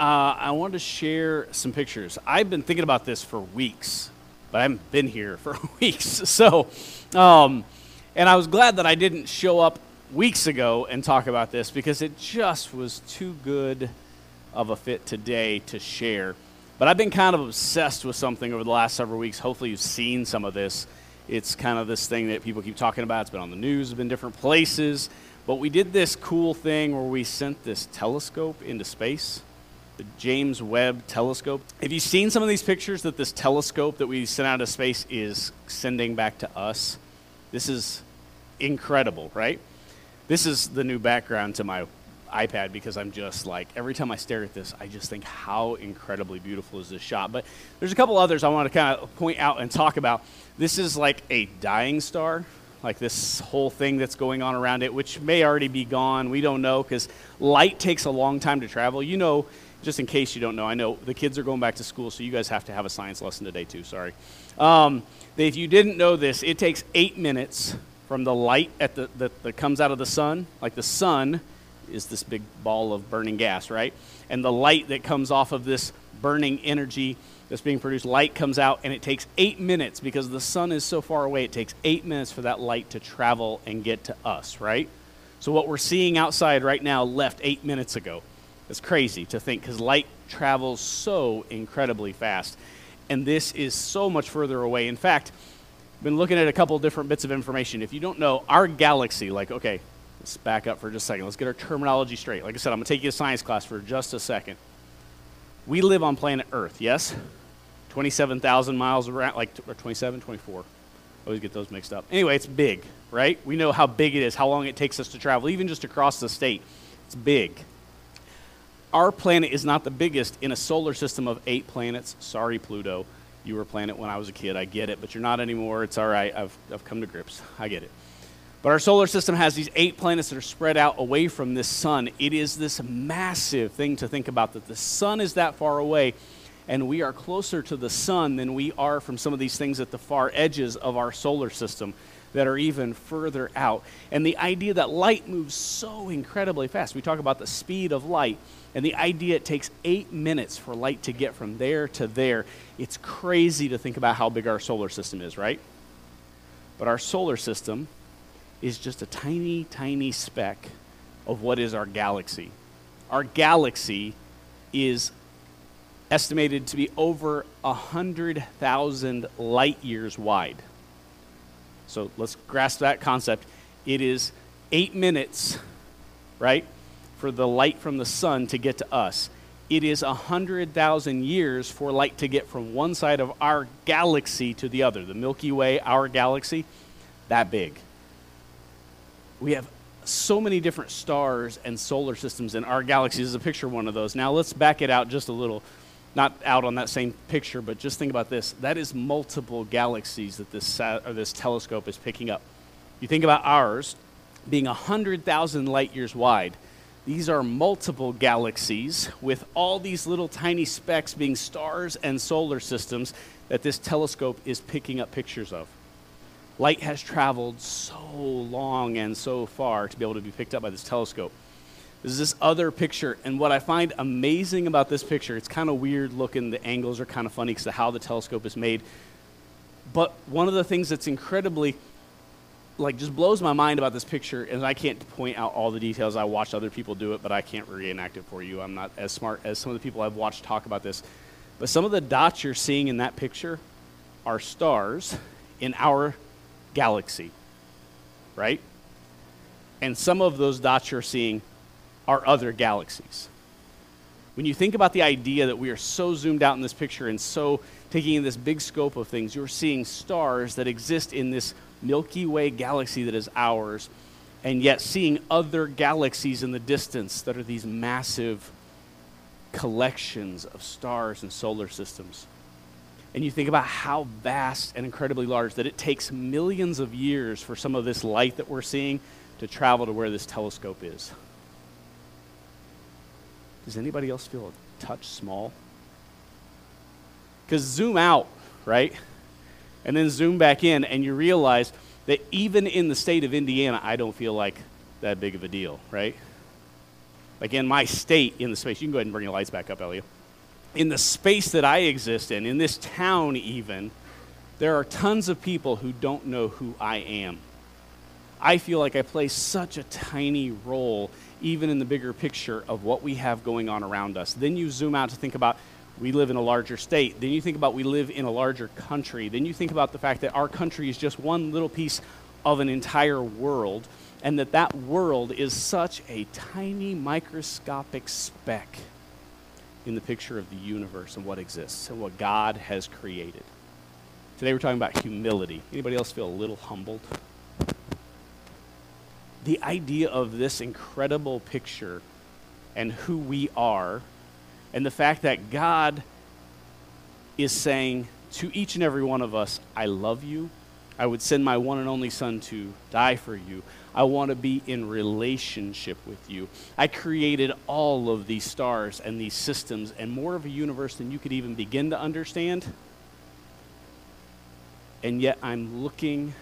uh, I wanted to share some pictures. I've been thinking about this for weeks, but I haven't been here for weeks. So, um, and I was glad that I didn't show up weeks ago and talk about this because it just was too good of a fit today to share. But I've been kind of obsessed with something over the last several weeks. Hopefully, you've seen some of this. It's kind of this thing that people keep talking about. It's been on the news, it's been different places. But we did this cool thing where we sent this telescope into space, the James Webb telescope. Have you seen some of these pictures that this telescope that we sent out of space is sending back to us? This is incredible, right? This is the new background to my iPad because I'm just like, every time I stare at this, I just think, how incredibly beautiful is this shot? But there's a couple others I want to kind of point out and talk about. This is like a dying star like this whole thing that's going on around it, which may already be gone. We don't know because light takes a long time to travel. You know, just in case you don't know, I know the kids are going back to school, so you guys have to have a science lesson today too. Sorry. Um, if you didn't know this, it takes eight minutes from the light at the, that, that comes out of the sun. Like the sun is this big ball of burning gas, right? And the light that comes off of this burning energy that's being produced, light comes out, and it takes eight minutes because the sun is so far away. It takes eight minutes for that light to travel and get to us, right? So, what we're seeing outside right now left eight minutes ago. It's crazy to think because light travels so incredibly fast. And this is so much further away. In fact, I've been looking at a couple different bits of information. If you don't know, our galaxy, like, okay, let's back up for just a second. Let's get our terminology straight. Like I said, I'm going to take you to science class for just a second. We live on planet Earth, yes? 27,000 miles around, like, or 27, 24. I always get those mixed up. Anyway, it's big, right? We know how big it is, how long it takes us to travel, even just across the state. It's big. Our planet is not the biggest in a solar system of eight planets. Sorry, Pluto. You were a planet when I was a kid. I get it, but you're not anymore. It's all right. I've, I've come to grips. I get it. But our solar system has these eight planets that are spread out away from this sun. It is this massive thing to think about that the sun is that far away and we are closer to the sun than we are from some of these things at the far edges of our solar system that are even further out. And the idea that light moves so incredibly fast. We talk about the speed of light, and the idea it takes eight minutes for light to get from there to there. It's crazy to think about how big our solar system is, right? But our solar system is just a tiny, tiny speck of what is our galaxy. Our galaxy is estimated to be over 100,000 light years wide. So let's grasp that concept. It is eight minutes, right, for the light from the sun to get to us. It is 100,000 years for light to get from one side of our galaxy to the other. The Milky Way, our galaxy, that big. We have so many different stars and solar systems in our galaxy. This is a picture of one of those. Now let's back it out just a little not out on that same picture, but just think about this. That is multiple galaxies that this, or this telescope is picking up. You think about ours being 100,000 light years wide. These are multiple galaxies with all these little tiny specks being stars and solar systems that this telescope is picking up pictures of. Light has traveled so long and so far to be able to be picked up by this telescope. There's this other picture, and what I find amazing about this picture, it's kind of weird looking. The angles are kind of funny because of how the telescope is made. But one of the things that's incredibly, like, just blows my mind about this picture, and I can't point out all the details. I watched other people do it, but I can't reenact it for you. I'm not as smart as some of the people I've watched talk about this. But some of the dots you're seeing in that picture are stars in our galaxy, right? And some of those dots you're seeing are other galaxies. When you think about the idea that we are so zoomed out in this picture and so taking in this big scope of things, you're seeing stars that exist in this Milky Way galaxy that is ours, and yet seeing other galaxies in the distance that are these massive collections of stars and solar systems. And you think about how vast and incredibly large that it takes millions of years for some of this light that we're seeing to travel to where this telescope is. Does anybody else feel a touch small? Because zoom out, right? And then zoom back in, and you realize that even in the state of Indiana, I don't feel like that big of a deal, right? like in my state, in the space, you can go ahead and bring your lights back up, Elliot. In the space that I exist in, in this town even, there are tons of people who don't know who I am. I feel like I play such a tiny role, even in the bigger picture of what we have going on around us. Then you zoom out to think about we live in a larger state. Then you think about we live in a larger country. Then you think about the fact that our country is just one little piece of an entire world and that that world is such a tiny microscopic speck in the picture of the universe and what exists and what God has created. Today we're talking about humility. Anybody else feel a little humbled? The idea of this incredible picture and who we are and the fact that God is saying to each and every one of us, I love you. I would send my one and only son to die for you. I want to be in relationship with you. I created all of these stars and these systems and more of a universe than you could even begin to understand. And yet I'm looking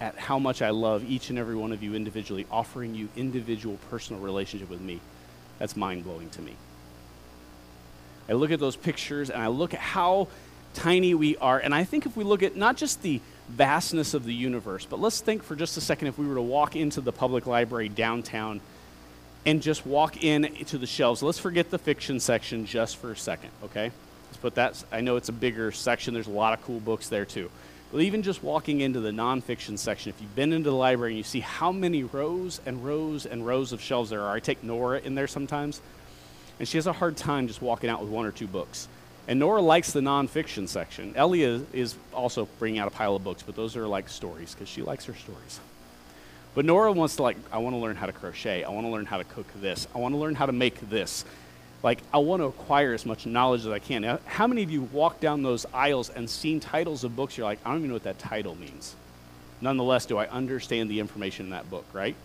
at how much I love each and every one of you individually, offering you individual personal relationship with me. That's mind blowing to me. I look at those pictures and I look at how tiny we are. And I think if we look at not just the vastness of the universe, but let's think for just a second if we were to walk into the public library downtown and just walk in to the shelves. Let's forget the fiction section just for a second, okay? Let's put that, I know it's a bigger section, there's a lot of cool books there too. But even just walking into the nonfiction section, if you've been into the library and you see how many rows and rows and rows of shelves there are, I take Nora in there sometimes and she has a hard time just walking out with one or two books. And Nora likes the nonfiction section. Elia is also bringing out a pile of books, but those are like stories because she likes her stories. But Nora wants to like, I want to learn how to crochet. I want to learn how to cook this. I want to learn how to make this. Like, I want to acquire as much knowledge as I can. Now, how many of you walk down those aisles and seen titles of books? You're like, I don't even know what that title means. Nonetheless, do I understand the information in that book, right?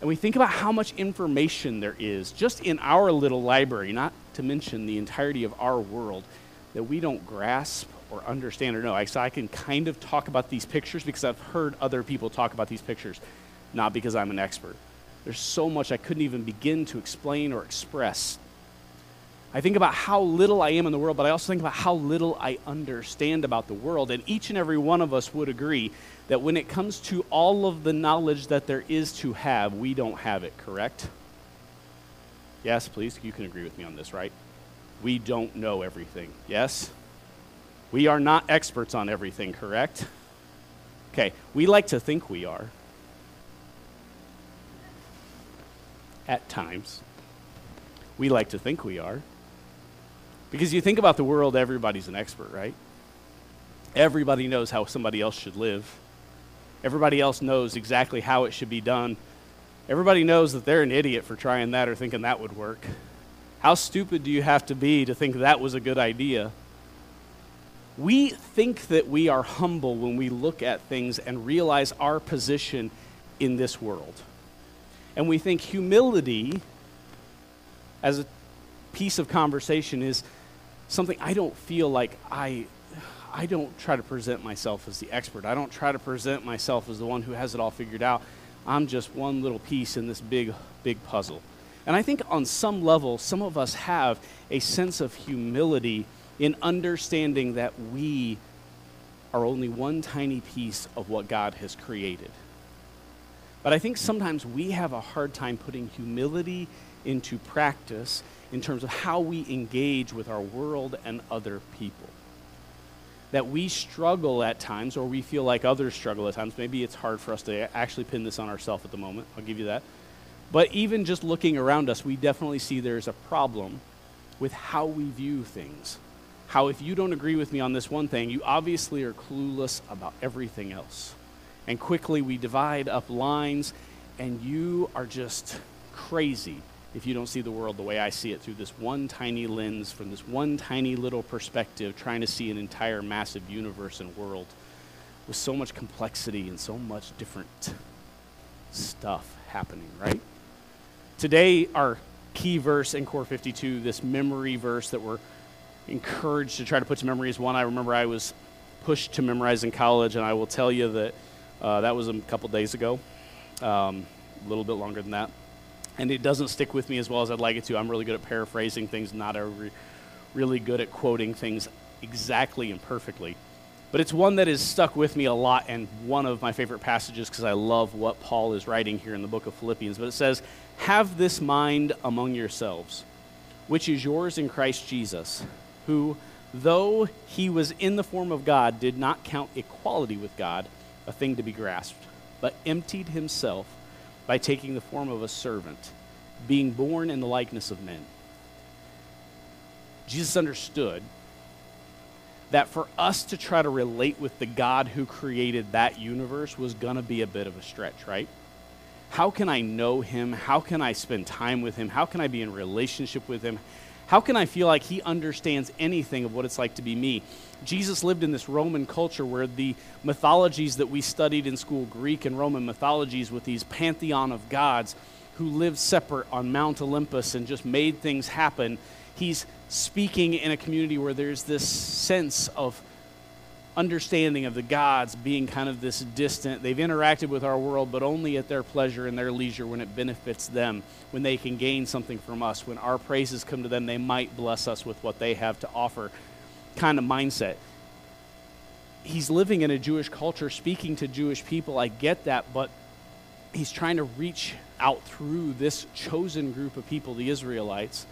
and we think about how much information there is just in our little library, not to mention the entirety of our world, that we don't grasp or understand or know. I, so I can kind of talk about these pictures because I've heard other people talk about these pictures, not because I'm an expert. There's so much I couldn't even begin to explain or express I think about how little I am in the world, but I also think about how little I understand about the world. And each and every one of us would agree that when it comes to all of the knowledge that there is to have, we don't have it, correct? Yes, please, you can agree with me on this, right? We don't know everything, yes? We are not experts on everything, correct? Okay, we like to think we are. At times. We like to think we are. Because you think about the world, everybody's an expert, right? Everybody knows how somebody else should live. Everybody else knows exactly how it should be done. Everybody knows that they're an idiot for trying that or thinking that would work. How stupid do you have to be to think that was a good idea? We think that we are humble when we look at things and realize our position in this world. And we think humility as a piece of conversation is something I don't feel like I I don't try to present myself as the expert. I don't try to present myself as the one who has it all figured out. I'm just one little piece in this big big puzzle. And I think on some level some of us have a sense of humility in understanding that we are only one tiny piece of what God has created. But I think sometimes we have a hard time putting humility into practice in terms of how we engage with our world and other people. That we struggle at times, or we feel like others struggle at times. Maybe it's hard for us to actually pin this on ourselves at the moment. I'll give you that. But even just looking around us, we definitely see there's a problem with how we view things. How, if you don't agree with me on this one thing, you obviously are clueless about everything else. And quickly we divide up lines, and you are just crazy if you don't see the world the way I see it through this one tiny lens, from this one tiny little perspective, trying to see an entire massive universe and world with so much complexity and so much different stuff happening, right? Today, our key verse in Core 52, this memory verse that we're encouraged to try to put to memory, is one I remember I was pushed to memorize in college, and I will tell you that uh, that was a couple days ago, um, a little bit longer than that. and it doesn't stick with me as well as I'd like it to. I'm really good at paraphrasing things, not re- really good at quoting things exactly and perfectly. But it's one that has stuck with me a lot and one of my favorite passages because I love what Paul is writing here in the book of Philippians. But it says, Have this mind among yourselves, which is yours in Christ Jesus, who, though he was in the form of God, did not count equality with God a thing to be grasped, but emptied himself by taking the form of a servant, being born in the likeness of men. Jesus understood that for us to try to relate with the God who created that universe was going to be a bit of a stretch, right? How can I know him? How can I spend time with him? How can I be in relationship with him? How can I feel like he understands anything of what it's like to be me? Jesus lived in this Roman culture where the mythologies that we studied in school, Greek and Roman mythologies, with these pantheon of gods who lived separate on Mount Olympus and just made things happen, he's speaking in a community where there's this sense of understanding of the gods being kind of this distant. They've interacted with our world, but only at their pleasure and their leisure when it benefits them, when they can gain something from us. When our praises come to them, they might bless us with what they have to offer, kind of mindset. He's living in a Jewish culture, speaking to Jewish people. I get that, but he's trying to reach out through this chosen group of people, the Israelites.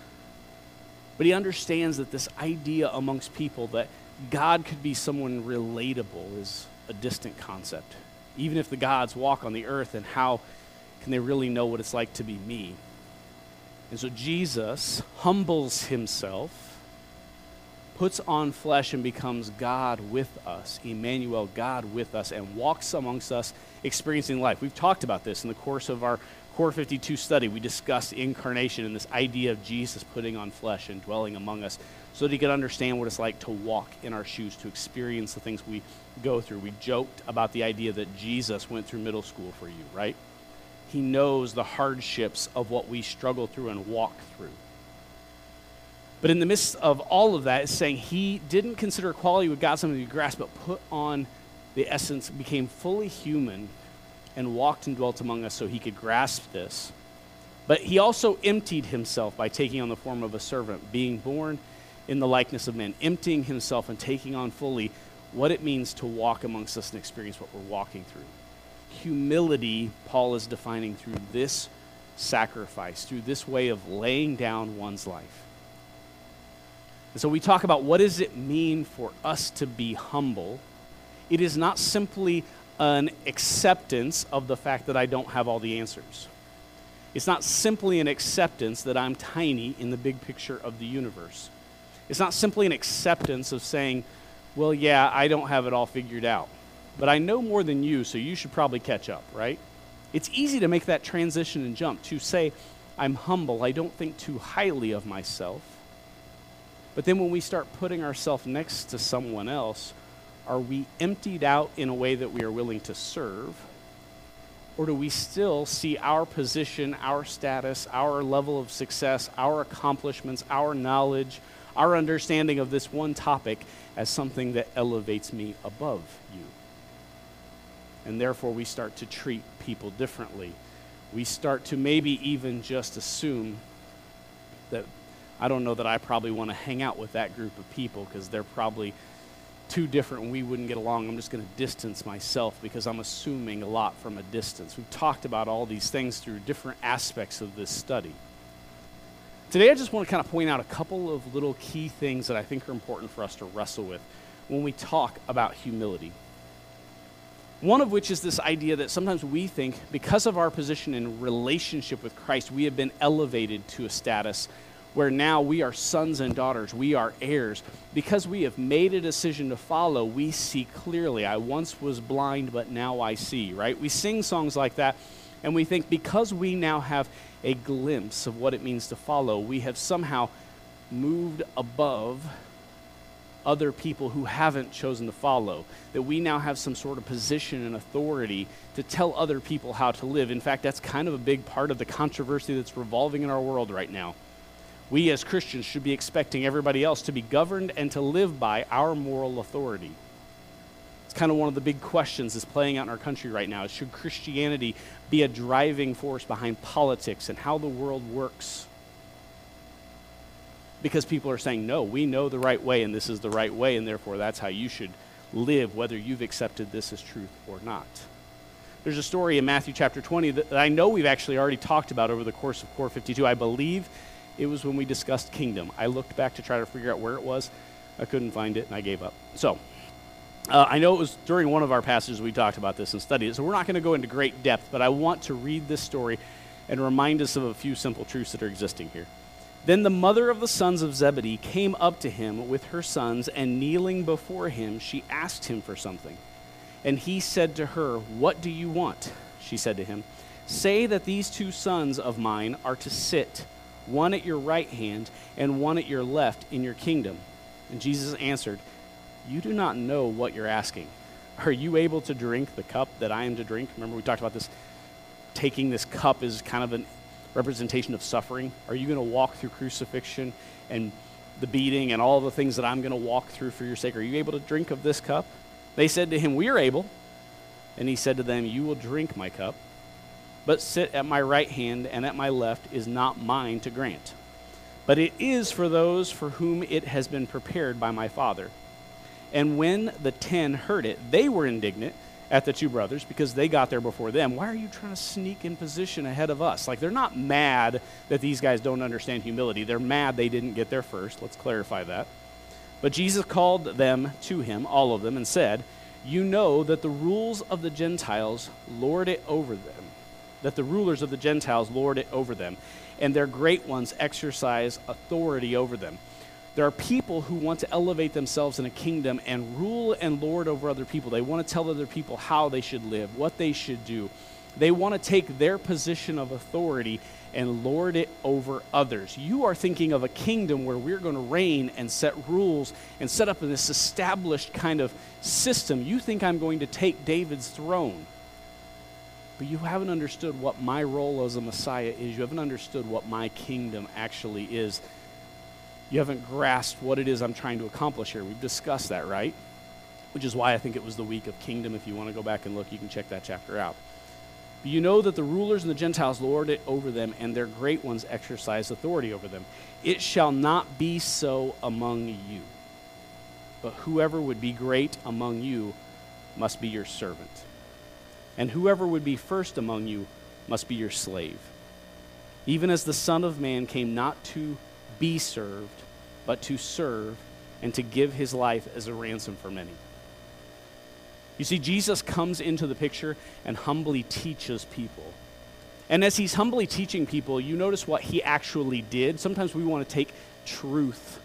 But he understands that this idea amongst people that God could be someone relatable is a distant concept. Even if the gods walk on the earth, and how can they really know what it's like to be me? And so Jesus humbles himself, puts on flesh, and becomes God with us, Emmanuel, God with us, and walks amongst us, experiencing life. We've talked about this in the course of our Core 52 study. We discussed incarnation and this idea of Jesus putting on flesh and dwelling among us so that he could understand what it's like to walk in our shoes, to experience the things we go through. We joked about the idea that Jesus went through middle school for you, right? He knows the hardships of what we struggle through and walk through. But in the midst of all of that, it's saying he didn't consider equality with God something to grasp, but put on the essence, became fully human, and walked and dwelt among us so he could grasp this. But he also emptied himself by taking on the form of a servant, being born in the likeness of men, emptying himself and taking on fully what it means to walk amongst us and experience what we're walking through. Humility, Paul is defining through this sacrifice, through this way of laying down one's life. And so we talk about what does it mean for us to be humble? It is not simply an acceptance of the fact that I don't have all the answers. It's not simply an acceptance that I'm tiny in the big picture of the universe. It's not simply an acceptance of saying, well, yeah, I don't have it all figured out, but I know more than you, so you should probably catch up, right? It's easy to make that transition and jump to say, I'm humble, I don't think too highly of myself. But then when we start putting ourselves next to someone else, are we emptied out in a way that we are willing to serve? Or do we still see our position, our status, our level of success, our accomplishments, our knowledge, our understanding of this one topic as something that elevates me above you. And therefore, we start to treat people differently. We start to maybe even just assume that I don't know that I probably want to hang out with that group of people because they're probably too different and we wouldn't get along. I'm just going to distance myself because I'm assuming a lot from a distance. We've talked about all these things through different aspects of this study. Today, I just want to kind of point out a couple of little key things that I think are important for us to wrestle with when we talk about humility. One of which is this idea that sometimes we think, because of our position in relationship with Christ, we have been elevated to a status where now we are sons and daughters, we are heirs. Because we have made a decision to follow, we see clearly. I once was blind, but now I see, right? We sing songs like that, and we think because we now have a glimpse of what it means to follow, we have somehow moved above other people who haven't chosen to follow. That we now have some sort of position and authority to tell other people how to live. In fact, that's kind of a big part of the controversy that's revolving in our world right now. We as Christians should be expecting everybody else to be governed and to live by our moral authority kind of one of the big questions that's playing out in our country right now. Is should Christianity be a driving force behind politics and how the world works? Because people are saying, no, we know the right way and this is the right way, and therefore that's how you should live, whether you've accepted this as truth or not. There's a story in Matthew chapter 20 that I know we've actually already talked about over the course of Core 52. I believe it was when we discussed kingdom. I looked back to try to figure out where it was. I couldn't find it, and I gave up. So, uh, I know it was during one of our passages we talked about this and studied it, so we're not going to go into great depth, but I want to read this story and remind us of a few simple truths that are existing here. Then the mother of the sons of Zebedee came up to him with her sons, and kneeling before him, she asked him for something. And he said to her, What do you want? She said to him, Say that these two sons of mine are to sit, one at your right hand and one at your left, in your kingdom. And Jesus answered, You do not know what you're asking. Are you able to drink the cup that I am to drink? Remember, we talked about this. Taking this cup is kind of a representation of suffering. Are you going to walk through crucifixion and the beating and all the things that I'm going to walk through for your sake? Are you able to drink of this cup? They said to him, We are able. And he said to them, You will drink my cup, but sit at my right hand and at my left is not mine to grant. But it is for those for whom it has been prepared by my Father. And when the ten heard it, they were indignant at the two brothers because they got there before them. Why are you trying to sneak in position ahead of us? Like, they're not mad that these guys don't understand humility. They're mad they didn't get there first. Let's clarify that. But Jesus called them to him, all of them, and said, You know that the rules of the Gentiles lord it over them, that the rulers of the Gentiles lord it over them, and their great ones exercise authority over them. There are people who want to elevate themselves in a kingdom and rule and lord over other people. They want to tell other people how they should live, what they should do. They want to take their position of authority and lord it over others. You are thinking of a kingdom where we're going to reign and set rules and set up this established kind of system. You think I'm going to take David's throne. But you haven't understood what my role as a Messiah is. You haven't understood what my kingdom actually is. You haven't grasped what it is I'm trying to accomplish here. We've discussed that, right? Which is why I think it was the week of kingdom. If you want to go back and look, you can check that chapter out. But you know that the rulers and the Gentiles lord it over them, and their great ones exercise authority over them. It shall not be so among you. But whoever would be great among you must be your servant. And whoever would be first among you must be your slave. Even as the Son of Man came not to be served, but to serve and to give his life as a ransom for many. You see, Jesus comes into the picture and humbly teaches people. And as he's humbly teaching people, you notice what he actually did. Sometimes we want to take truth,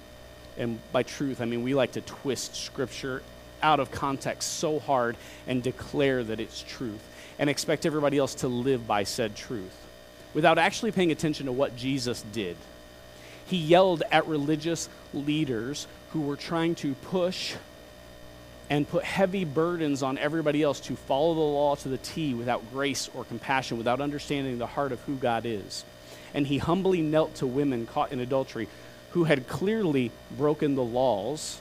and by truth, I mean we like to twist scripture out of context so hard and declare that it's truth and expect everybody else to live by said truth without actually paying attention to what Jesus did. He yelled at religious leaders who were trying to push and put heavy burdens on everybody else to follow the law to the T without grace or compassion, without understanding the heart of who God is. And he humbly knelt to women caught in adultery who had clearly broken the laws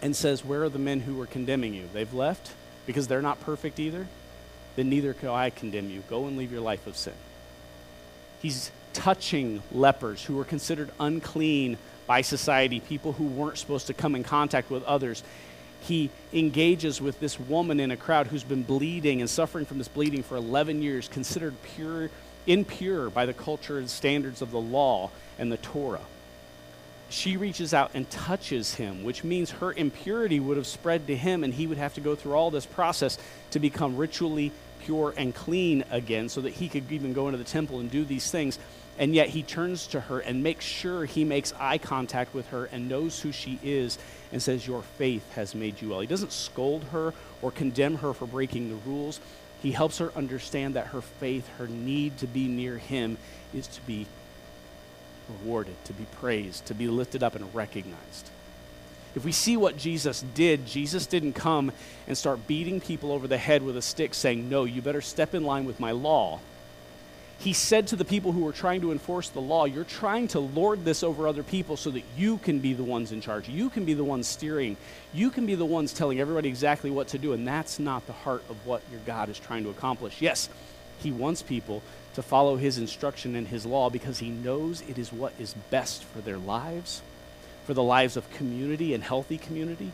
and says, Where are the men who were condemning you? They've left because they're not perfect either? Then neither can I condemn you. Go and leave your life of sin. He's touching lepers who were considered unclean by society, people who weren't supposed to come in contact with others he engages with this woman in a crowd who's been bleeding and suffering from this bleeding for 11 years, considered pure, impure by the culture and standards of the law and the Torah. She reaches out and touches him, which means her impurity would have spread to him, and he would have to go through all this process to become ritually pure and clean again so that he could even go into the temple and do these things. And yet he turns to her and makes sure he makes eye contact with her and knows who she is and says, Your faith has made you well. He doesn't scold her or condemn her for breaking the rules. He helps her understand that her faith, her need to be near him, is to be rewarded, to be praised, to be lifted up and recognized. If we see what Jesus did, Jesus didn't come and start beating people over the head with a stick saying, No, you better step in line with my law. He said to the people who were trying to enforce the law, You're trying to lord this over other people so that you can be the ones in charge. You can be the ones steering. You can be the ones telling everybody exactly what to do. And that's not the heart of what your God is trying to accomplish. Yes, he wants people to follow his instruction and his law because he knows it is what is best for their lives, for the lives of community and healthy community,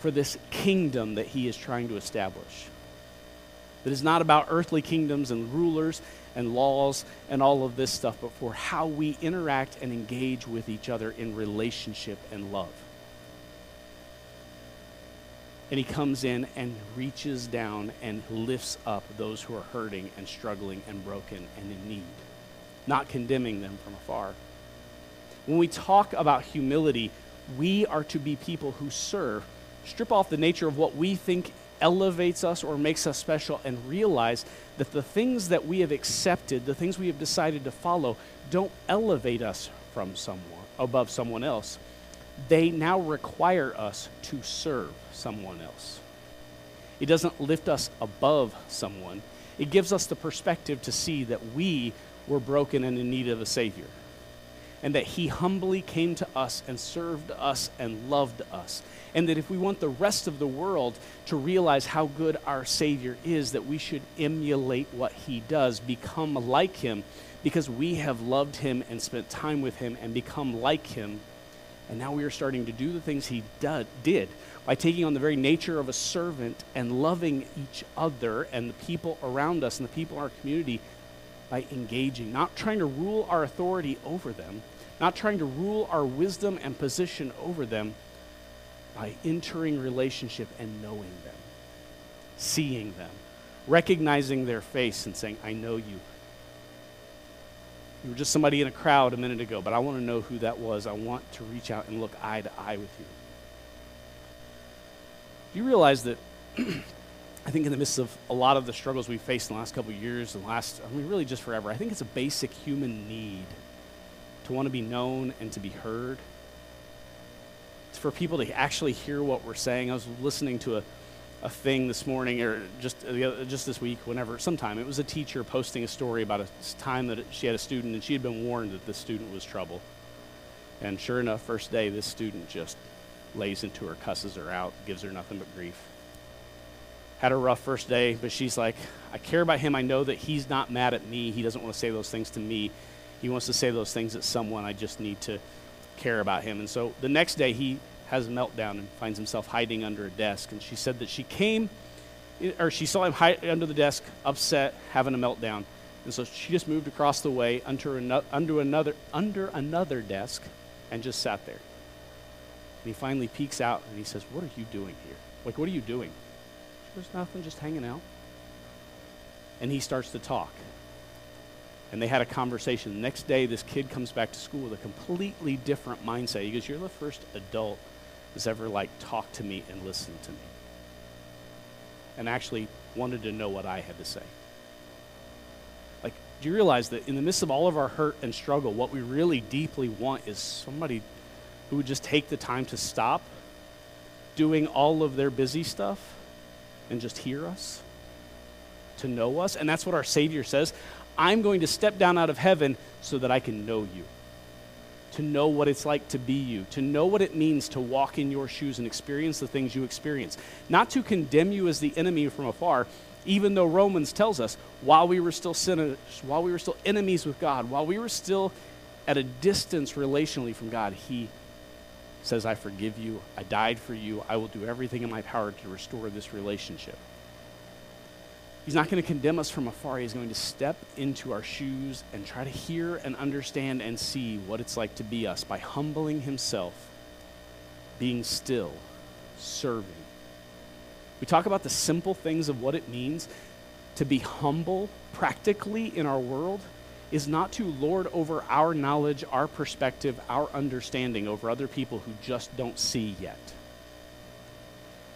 for this kingdom that he is trying to establish. That is not about earthly kingdoms and rulers and laws and all of this stuff, but for how we interact and engage with each other in relationship and love. And he comes in and reaches down and lifts up those who are hurting and struggling and broken and in need, not condemning them from afar. When we talk about humility, we are to be people who serve, strip off the nature of what we think elevates us or makes us special, and realize that the things that we have accepted, the things we have decided to follow, don't elevate us from someone above someone else they now require us to serve someone else. It doesn't lift us above someone, it gives us the perspective to see that we were broken and in need of a Savior. And that He humbly came to us and served us and loved us. And that if we want the rest of the world to realize how good our Savior is, that we should emulate what He does, become like Him, because we have loved Him and spent time with Him and become like Him and now we are starting to do the things he did by taking on the very nature of a servant and loving each other and the people around us and the people in our community by engaging, not trying to rule our authority over them, not trying to rule our wisdom and position over them, by entering relationship and knowing them, seeing them, recognizing their face and saying, I know you. You were just somebody in a crowd a minute ago, but I want to know who that was. I want to reach out and look eye to eye with you. Do you realize that I think in the midst of a lot of the struggles we've faced in the last couple of years and last, I mean, really just forever, I think it's a basic human need to want to be known and to be heard. It's for people to actually hear what we're saying. I was listening to a a thing this morning or just uh, just this week whenever sometime. It was a teacher posting a story about a time that she had a student and she had been warned that this student was trouble. And sure enough first day this student just lays into her cusses her out gives her nothing but grief. Had a rough first day but she's like i care about him. I know that he's not mad at me. He doesn't want to say those things to me he wants to say those things at someone i just need to care about him and so the next day he has a meltdown and finds himself hiding under a desk. And she said that she came, or she saw him hide under the desk, upset, having a meltdown. And so she just moved across the way under, another, under, another, under another desk and just sat there. And he finally peeks out and he says, What are you doing here? Like, what are you doing? She goes, Nothing, just hanging out. And he starts to talk. And they had a conversation. The next day, this kid comes back to school with a completely different mindset. He goes, You're the first adult that's ever like talked to me and listened to me and actually wanted to know what I had to say. Like, do you realize that in the midst of all of our hurt and struggle, what we really deeply want is somebody who would just take the time to stop doing all of their busy stuff and just hear us, to know us? And that's what our Savior says. I'm going to step down out of heaven so that I can know you to know what it's like to be you, to know what it means to walk in your shoes and experience the things you experience. Not to condemn you as the enemy from afar, even though Romans tells us while we were still sinners, while we were still enemies with God, while we were still at a distance relationally from God, He says, I forgive you, I died for you, I will do everything in my power to restore this relationship. He's not going to condemn us from afar. He's going to step into our shoes and try to hear and understand and see what it's like to be us by humbling himself, being still, serving. We talk about the simple things of what it means to be humble practically in our world is not to lord over our knowledge, our perspective, our understanding over other people who just don't see yet.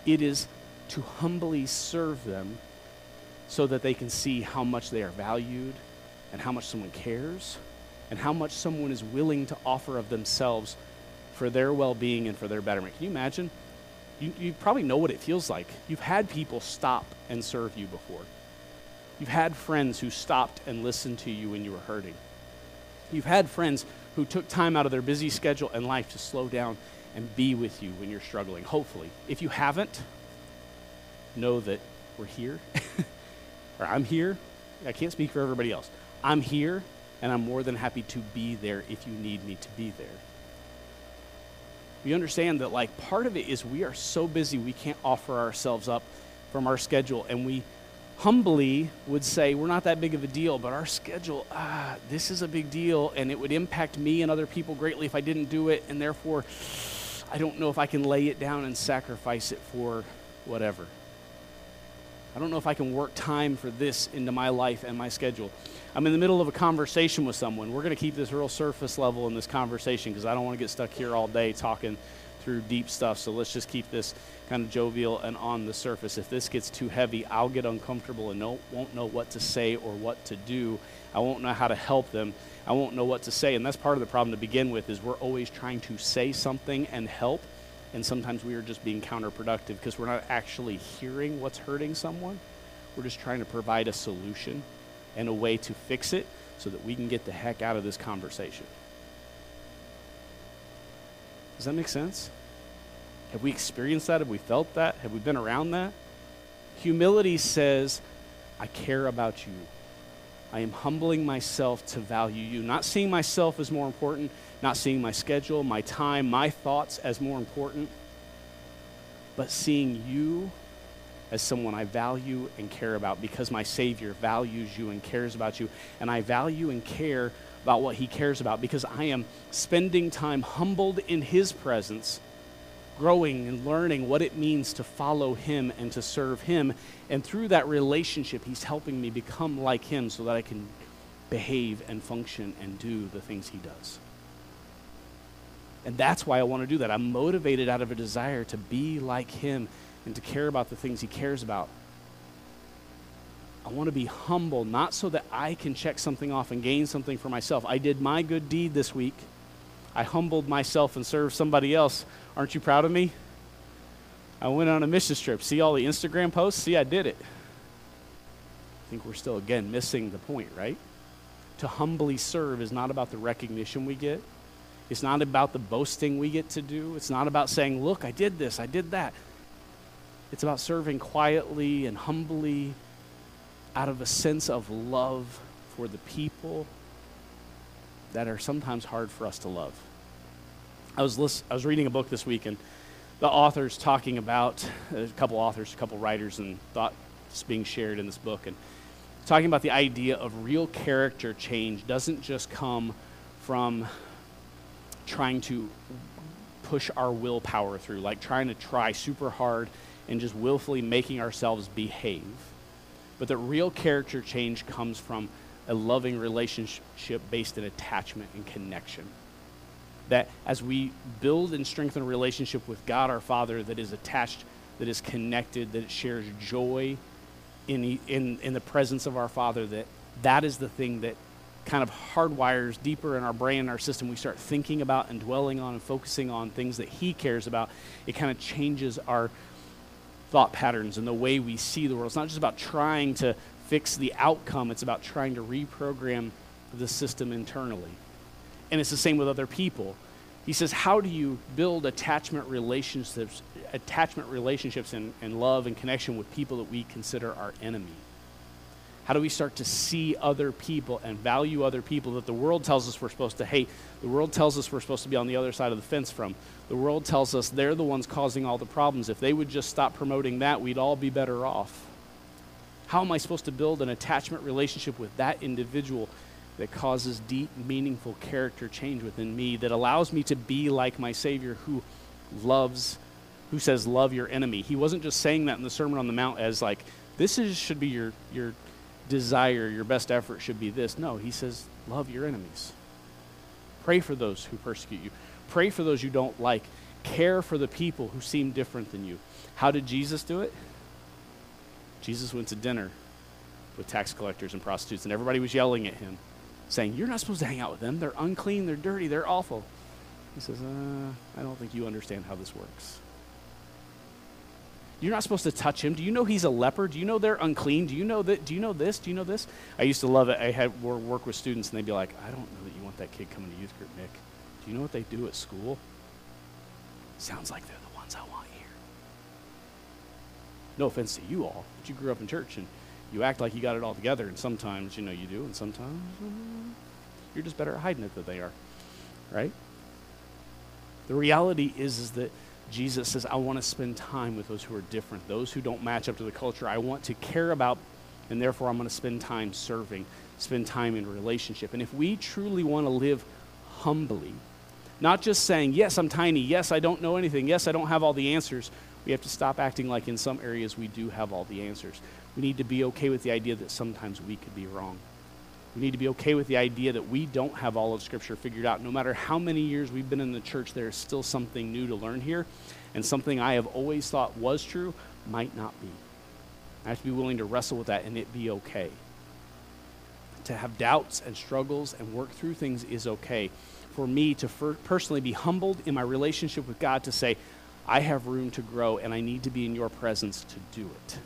It is to humbly serve them so that they can see how much they are valued and how much someone cares and how much someone is willing to offer of themselves for their well being and for their betterment. Can you imagine? You, you probably know what it feels like. You've had people stop and serve you before. You've had friends who stopped and listened to you when you were hurting. You've had friends who took time out of their busy schedule and life to slow down and be with you when you're struggling, hopefully. If you haven't, know that we're here, or I'm here. I can't speak for everybody else. I'm here, and I'm more than happy to be there if you need me to be there. We understand that, like, part of it is we are so busy we can't offer ourselves up from our schedule, and we humbly would say, We're not that big of a deal, but our schedule, ah, this is a big deal, and it would impact me and other people greatly if I didn't do it, and therefore, I don't know if I can lay it down and sacrifice it for whatever. I don't know if I can work time for this into my life and my schedule. I'm in the middle of a conversation with someone. We're going to keep this real surface level in this conversation because I don't want to get stuck here all day talking through deep stuff. So let's just keep this kind of jovial and on the surface. If this gets too heavy, I'll get uncomfortable and won't know what to say or what to do. I won't know how to help them. I won't know what to say. And that's part of the problem to begin with is we're always trying to say something and help and sometimes we are just being counterproductive because we're not actually hearing what's hurting someone. We're just trying to provide a solution and a way to fix it so that we can get the heck out of this conversation. Does that make sense? Have we experienced that? Have we felt that? Have we been around that? Humility says, I care about you. I am humbling myself to value you, not seeing myself as more important, not seeing my schedule, my time, my thoughts as more important, but seeing you as someone I value and care about because my Savior values you and cares about you. And I value and care about what He cares about because I am spending time humbled in His presence, growing and learning what it means to follow Him and to serve Him. And through that relationship, He's helping me become like Him so that I can behave and function and do the things He does. And that's why I want to do that. I'm motivated out of a desire to be like Him and to care about the things He cares about. I want to be humble, not so that I can check something off and gain something for myself. I did my good deed this week. I humbled myself and served somebody else. Aren't you proud of me? I went on a mission trip. See all the Instagram posts? See, I did it. I think we're still, again, missing the point, right? To humbly serve is not about the recognition we get, it's not about the boasting we get to do. It's not about saying, look, I did this, I did that. It's about serving quietly and humbly out of a sense of love for the people that are sometimes hard for us to love. I was, list- I was reading a book this week, and the author's talking about uh, a couple authors, a couple writers, and thoughts being shared in this book, and talking about the idea of real character change doesn't just come from trying to push our willpower through, like trying to try super hard and just willfully making ourselves behave. But that real character change comes from a loving relationship based in attachment and connection. That as we build and strengthen a relationship with God our Father that is attached, that is connected, that shares joy in, in, in the presence of our Father, that that is the thing that kind of hardwires deeper in our brain and our system, we start thinking about and dwelling on and focusing on things that He cares about, it kind of changes our thought patterns and the way we see the world. It's not just about trying to fix the outcome, it's about trying to reprogram the system internally. And it's the same with other people. He says, How do you build attachment relationships, attachment relationships and, and love and connection with people that we consider our enemy? How do we start to see other people and value other people that the world tells us we're supposed to hate? The world tells us we're supposed to be on the other side of the fence from. The world tells us they're the ones causing all the problems. If they would just stop promoting that, we'd all be better off. How am I supposed to build an attachment relationship with that individual that causes deep, meaningful character change within me that allows me to be like my Savior who loves, who says, Love your enemy? He wasn't just saying that in the Sermon on the Mount as like, this is, should be your, your desire, your best effort should be this. No, he says, love your enemies. Pray for those who persecute you. Pray for those you don't like. Care for the people who seem different than you. How did Jesus do it? Jesus went to dinner with tax collectors and prostitutes, and everybody was yelling at him, saying, You're not supposed to hang out with them. They're unclean, they're dirty, they're awful. He says, uh, I don't think you understand how this works. You're not supposed to touch him. Do you know he's a leper? Do you know they're unclean? Do you know that? Do you know this? Do you know this? I used to love it. I had work with students, and they'd be like, "I don't know that you want that kid coming to youth group, Nick. Do you know what they do at school? Sounds like they're the ones I want here." No offense to you all, but you grew up in church and you act like you got it all together, and sometimes you know you do, and sometimes uh, you're just better at hiding it than they are, right? The reality is, is that Jesus says, I want to spend time with those who are different, those who don't match up to the culture. I want to care about, and therefore I'm going to spend time serving, spend time in relationship. And if we truly want to live humbly, not just saying, Yes, I'm tiny. Yes, I don't know anything. Yes, I don't have all the answers. We have to stop acting like in some areas we do have all the answers. We need to be okay with the idea that sometimes we could be wrong. We need to be okay with the idea that we don't have all of Scripture figured out. No matter how many years we've been in the church, there is still something new to learn here. And something I have always thought was true might not be. I have to be willing to wrestle with that and it be okay. To have doubts and struggles and work through things is okay. For me to personally be humbled in my relationship with God to say, I have room to grow and I need to be in your presence to do it.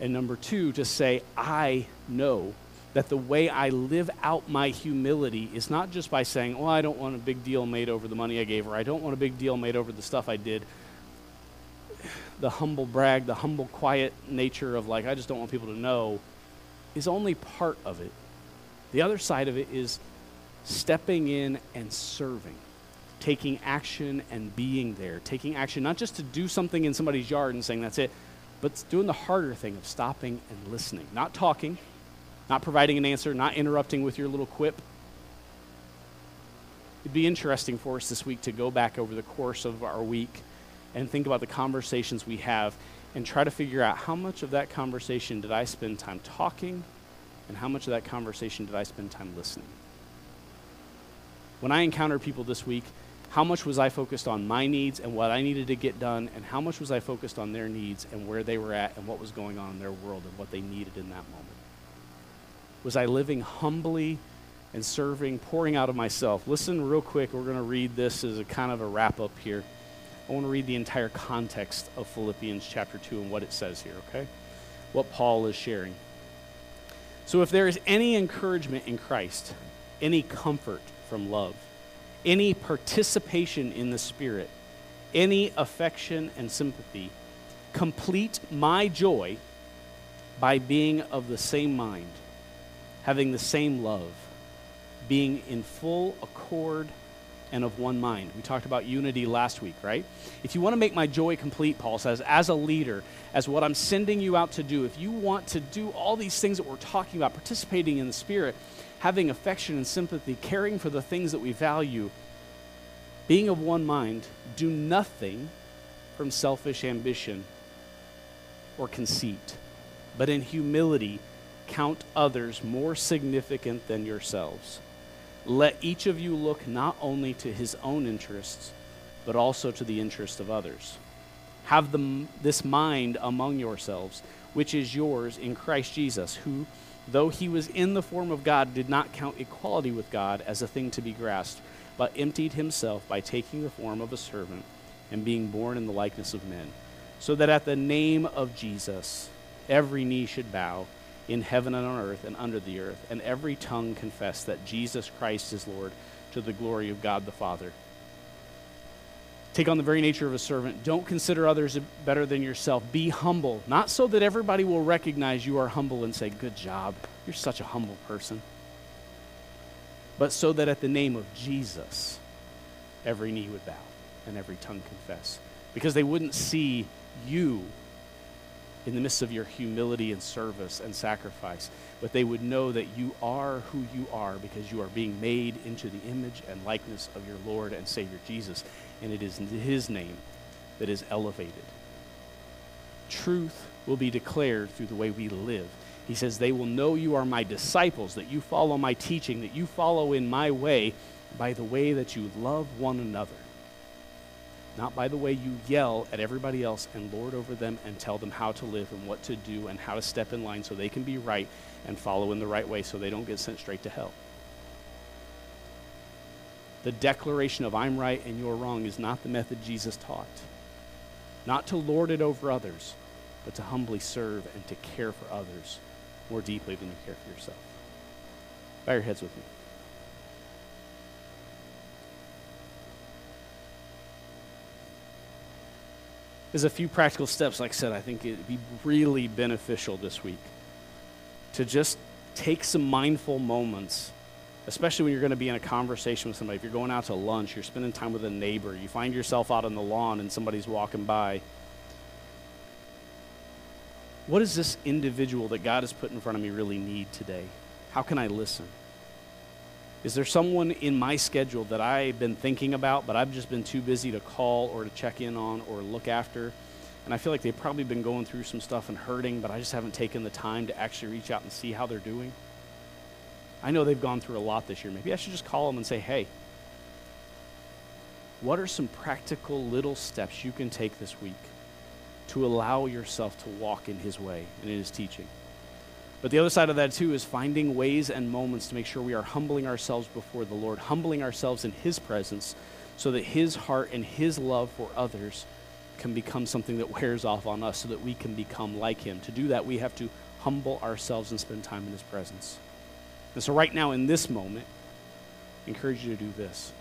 And number two, to say, I know that the way I live out my humility is not just by saying, well, I don't want a big deal made over the money I gave, or I don't want a big deal made over the stuff I did. The humble brag, the humble, quiet nature of, like, I just don't want people to know, is only part of it. The other side of it is stepping in and serving, taking action and being there, taking action not just to do something in somebody's yard and saying, that's it but doing the harder thing of stopping and listening, not talking, not providing an answer, not interrupting with your little quip. It'd be interesting for us this week to go back over the course of our week and think about the conversations we have and try to figure out how much of that conversation did I spend time talking and how much of that conversation did I spend time listening. When I encounter people this week, how much was I focused on my needs and what I needed to get done, and how much was I focused on their needs and where they were at and what was going on in their world and what they needed in that moment? Was I living humbly and serving, pouring out of myself? Listen real quick. We're going to read this as a kind of a wrap up here. I want to read the entire context of Philippians chapter 2 and what it says here, okay? What Paul is sharing. So, if there is any encouragement in Christ, any comfort from love, any participation in the Spirit, any affection and sympathy. Complete my joy by being of the same mind, having the same love, being in full accord and of one mind. We talked about unity last week, right? If you want to make my joy complete, Paul says, as a leader, as what I'm sending you out to do, if you want to do all these things that we're talking about, participating in the Spirit, having affection and sympathy, caring for the things that we value, being of one mind, do nothing from selfish ambition or conceit, but in humility count others more significant than yourselves. Let each of you look not only to his own interests, but also to the interests of others. Have the, this mind among yourselves, which is yours in Christ Jesus, who, though he was in the form of God, did not count equality with God as a thing to be grasped, but emptied himself by taking the form of a servant and being born in the likeness of men, so that at the name of Jesus every knee should bow in heaven and on earth and under the earth, and every tongue confess that Jesus Christ is Lord to the glory of God the Father. Take on the very nature of a servant. Don't consider others better than yourself. Be humble, not so that everybody will recognize you are humble and say, Good job. You're such a humble person. But so that at the name of Jesus, every knee would bow and every tongue confess. Because they wouldn't see you in the midst of your humility and service and sacrifice, but they would know that you are who you are because you are being made into the image and likeness of your Lord and Savior Jesus and it is his name that is elevated. Truth will be declared through the way we live. He says, They will know you are my disciples, that you follow my teaching, that you follow in my way by the way that you love one another. Not by the way you yell at everybody else and lord over them and tell them how to live and what to do and how to step in line so they can be right and follow in the right way so they don't get sent straight to hell. The declaration of I'm right and you're wrong is not the method Jesus taught. not to lord it over others, but to humbly serve and to care for others more deeply than you care for yourself. Bow your heads with me. There's a few practical steps, like I said, I think it'd be really beneficial this week to just take some mindful moments, especially when you're going to be in a conversation with somebody. If you're going out to lunch, you're spending time with a neighbor, you find yourself out on the lawn and somebody's walking by. What does this individual that God has put in front of me really need today? How can I listen? Is there someone in my schedule that I've been thinking about, but I've just been too busy to call or to check in on or look after? And I feel like they've probably been going through some stuff and hurting, but I just haven't taken the time to actually reach out and see how they're doing. I know they've gone through a lot this year. Maybe I should just call them and say, hey, what are some practical little steps you can take this week to allow yourself to walk in His way and in His teaching? But the other side of that, too, is finding ways and moments to make sure we are humbling ourselves before the Lord, humbling ourselves in His presence so that His heart and His love for others can become something that wears off on us so that we can become like Him. To do that, we have to humble ourselves and spend time in His presence. And so, right now, in this moment, I encourage you to do this.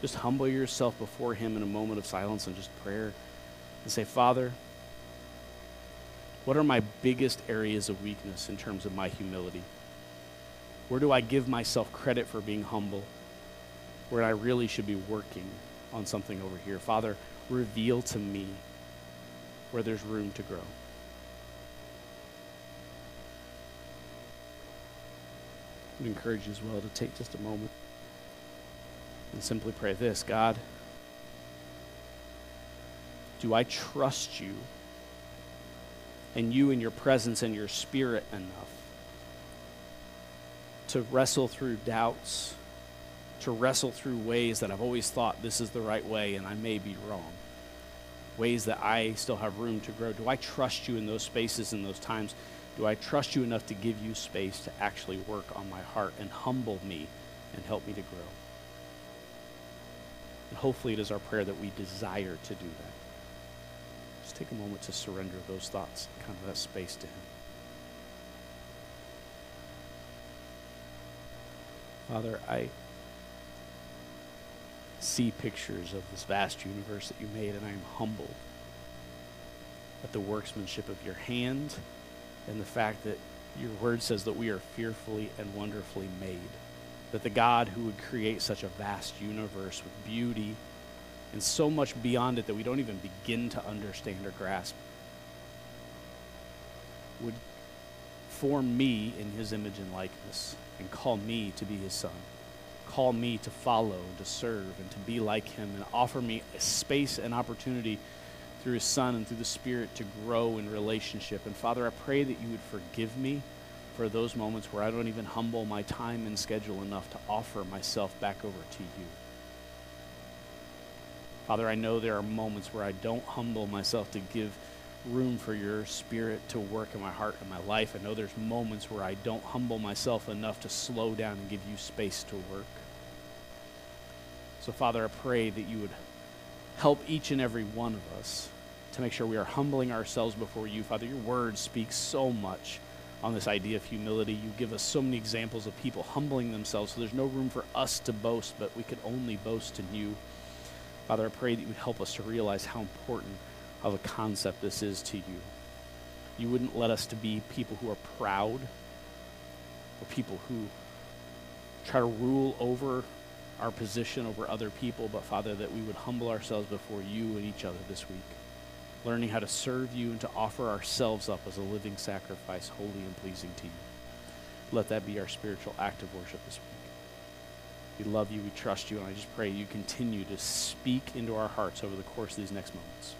Just humble yourself before Him in a moment of silence and just prayer and say, Father, what are my biggest areas of weakness in terms of my humility? Where do I give myself credit for being humble? Where I really should be working on something over here? Father, reveal to me where there's room to grow. Would encourage you as well to take just a moment and simply pray this God, do I trust you and you and your presence and your spirit enough to wrestle through doubts, to wrestle through ways that I've always thought this is the right way and I may be wrong? Ways that I still have room to grow. Do I trust you in those spaces, in those times? Do I trust you enough to give you space to actually work on my heart and humble me and help me to grow? And hopefully, it is our prayer that we desire to do that. Just take a moment to surrender those thoughts, kind of that space to Him. Father, I see pictures of this vast universe that you made, and I am humbled at the workmanship of your hand and the fact that your word says that we are fearfully and wonderfully made. That the God who would create such a vast universe with beauty and so much beyond it that we don't even begin to understand or grasp would form me in his image and likeness and call me to be his son call me to follow to serve and to be like him and offer me a space and opportunity through his son and through the spirit to grow in relationship and father i pray that you would forgive me for those moments where i don't even humble my time and schedule enough to offer myself back over to you Father, I know there are moments where I don't humble myself to give room for your spirit to work in my heart and my life. I know there's moments where I don't humble myself enough to slow down and give you space to work. So, Father, I pray that you would help each and every one of us to make sure we are humbling ourselves before you. Father, your word speaks so much on this idea of humility. You give us so many examples of people humbling themselves, so there's no room for us to boast, but we can only boast in you. Father, I pray that you would help us to realize how important of a concept this is to you. You wouldn't let us to be people who are proud or people who try to rule over our position over other people, but Father, that we would humble ourselves before you and each other this week, learning how to serve you and to offer ourselves up as a living sacrifice, holy and pleasing to you. Let that be our spiritual act of worship this week. We love you, we trust you, and I just pray you continue to speak into our hearts over the course of these next moments.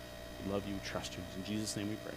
We love you, we trust you. In Jesus' name we pray.